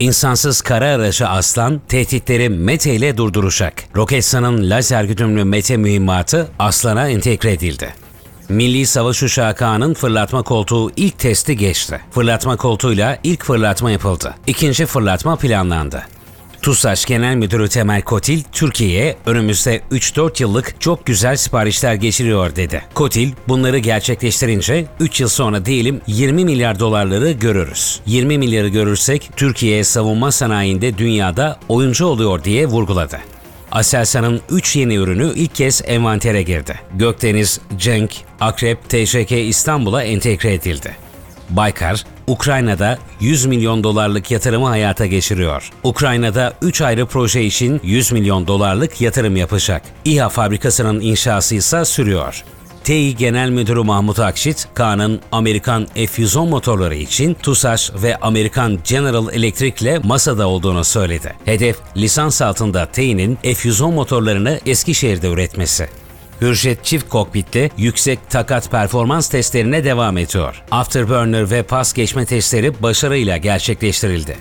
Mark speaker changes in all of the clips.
Speaker 1: İnsansız kara aracı Aslan tehditleri Mete ile durduracak. Roketsan'ın lazer güdümlü Mete mühimmatı Aslan'a entegre edildi. Milli Savaş Uçağı Kağan'ın fırlatma koltuğu ilk testi geçti. Fırlatma koltuğuyla ilk fırlatma yapıldı. İkinci fırlatma planlandı. TUSAŞ Genel Müdürü Temel Kotil, Türkiye'ye önümüzde 3-4 yıllık çok güzel siparişler geçiriyor dedi. Kotil, bunları gerçekleştirince 3 yıl sonra diyelim 20 milyar dolarları görürüz. 20 milyarı görürsek Türkiye savunma sanayinde dünyada oyuncu oluyor diye vurguladı. Aselsan'ın 3 yeni ürünü ilk kez envantere girdi. Gökdeniz, Cenk, Akrep, TŞK İstanbul'a entegre edildi. Baykar, Ukrayna'da 100 milyon dolarlık yatırımı hayata geçiriyor. Ukrayna'da 3 ayrı proje için 100 milyon dolarlık yatırım yapacak. İHA fabrikasının inşası ise sürüyor. TEİ Genel Müdürü Mahmut Akşit, Kaan'ın Amerikan F-110 motorları için TUSAŞ ve Amerikan General Electric ile masada olduğunu söyledi. Hedef, lisans altında TEİ'nin F-110 motorlarını Eskişehir'de üretmesi. Hürjet çift kokpitte yüksek takat performans testlerine devam ediyor. Afterburner ve pas geçme testleri başarıyla gerçekleştirildi.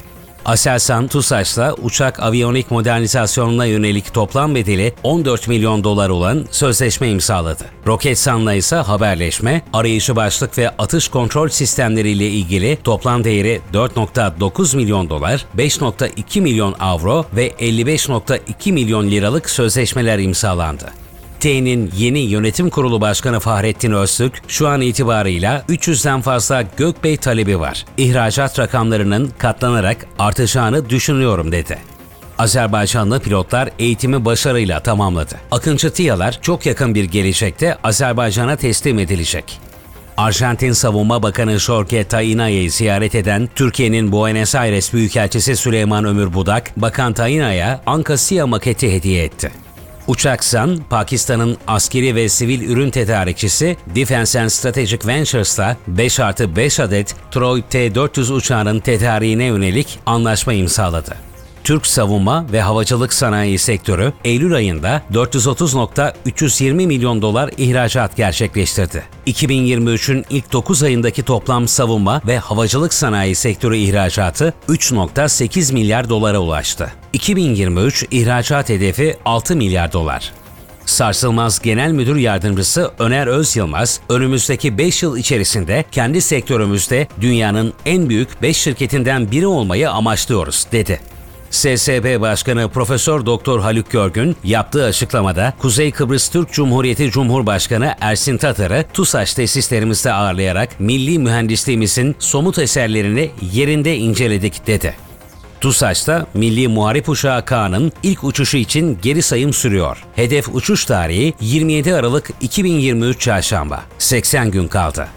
Speaker 1: Aselsan, TUSAŞ'la uçak aviyonik modernizasyonuna yönelik toplam bedeli 14 milyon dolar olan sözleşme imzaladı. Roketsan'la ise haberleşme, arayıcı başlık ve atış kontrol sistemleriyle ilgili toplam değeri 4.9 milyon dolar, 5.2 milyon avro ve 55.2 milyon liralık sözleşmeler imzalandı. TEİ'nin yeni yönetim kurulu başkanı Fahrettin Öztürk, şu an itibarıyla 300'den fazla Gökbey talebi var. İhracat rakamlarının katlanarak artacağını düşünüyorum dedi. Azerbaycanlı pilotlar eğitimi başarıyla tamamladı. Akıncı TİHA'lar çok yakın bir gelecekte Azerbaycan'a teslim edilecek. Arjantin Savunma Bakanı Jorge Taina'yı ziyaret eden Türkiye'nin Buenos Aires Büyükelçisi Süleyman Ömür Budak, Bakan Taina'ya Anka Sia maketi hediye etti. Uçaksan, Pakistan'ın askeri ve sivil ürün tedarikçisi Defense and Strategic Ventures'la 5 artı 5 adet Troy T-400 uçağının tedariğine yönelik anlaşma imzaladı. Türk savunma ve havacılık sanayi sektörü Eylül ayında 430.320 milyon dolar ihracat gerçekleştirdi. 2023'ün ilk 9 ayındaki toplam savunma ve havacılık sanayi sektörü ihracatı 3.8 milyar dolara ulaştı. 2023 ihracat hedefi 6 milyar dolar. Sarsılmaz Genel Müdür Yardımcısı Öner Öz Yılmaz, önümüzdeki 5 yıl içerisinde kendi sektörümüzde dünyanın en büyük 5 şirketinden biri olmayı amaçlıyoruz, dedi. SSB Başkanı Profesör Doktor Haluk Görgün yaptığı açıklamada Kuzey Kıbrıs Türk Cumhuriyeti Cumhurbaşkanı Ersin Tatar'ı TUSAŞ tesislerimizde ağırlayarak milli mühendisliğimizin somut eserlerini yerinde inceledik dedi. TUSAŞ'ta Milli Muharip Uçağı Kaan'ın ilk uçuşu için geri sayım sürüyor. Hedef uçuş tarihi 27 Aralık 2023 Çarşamba. 80 gün kaldı.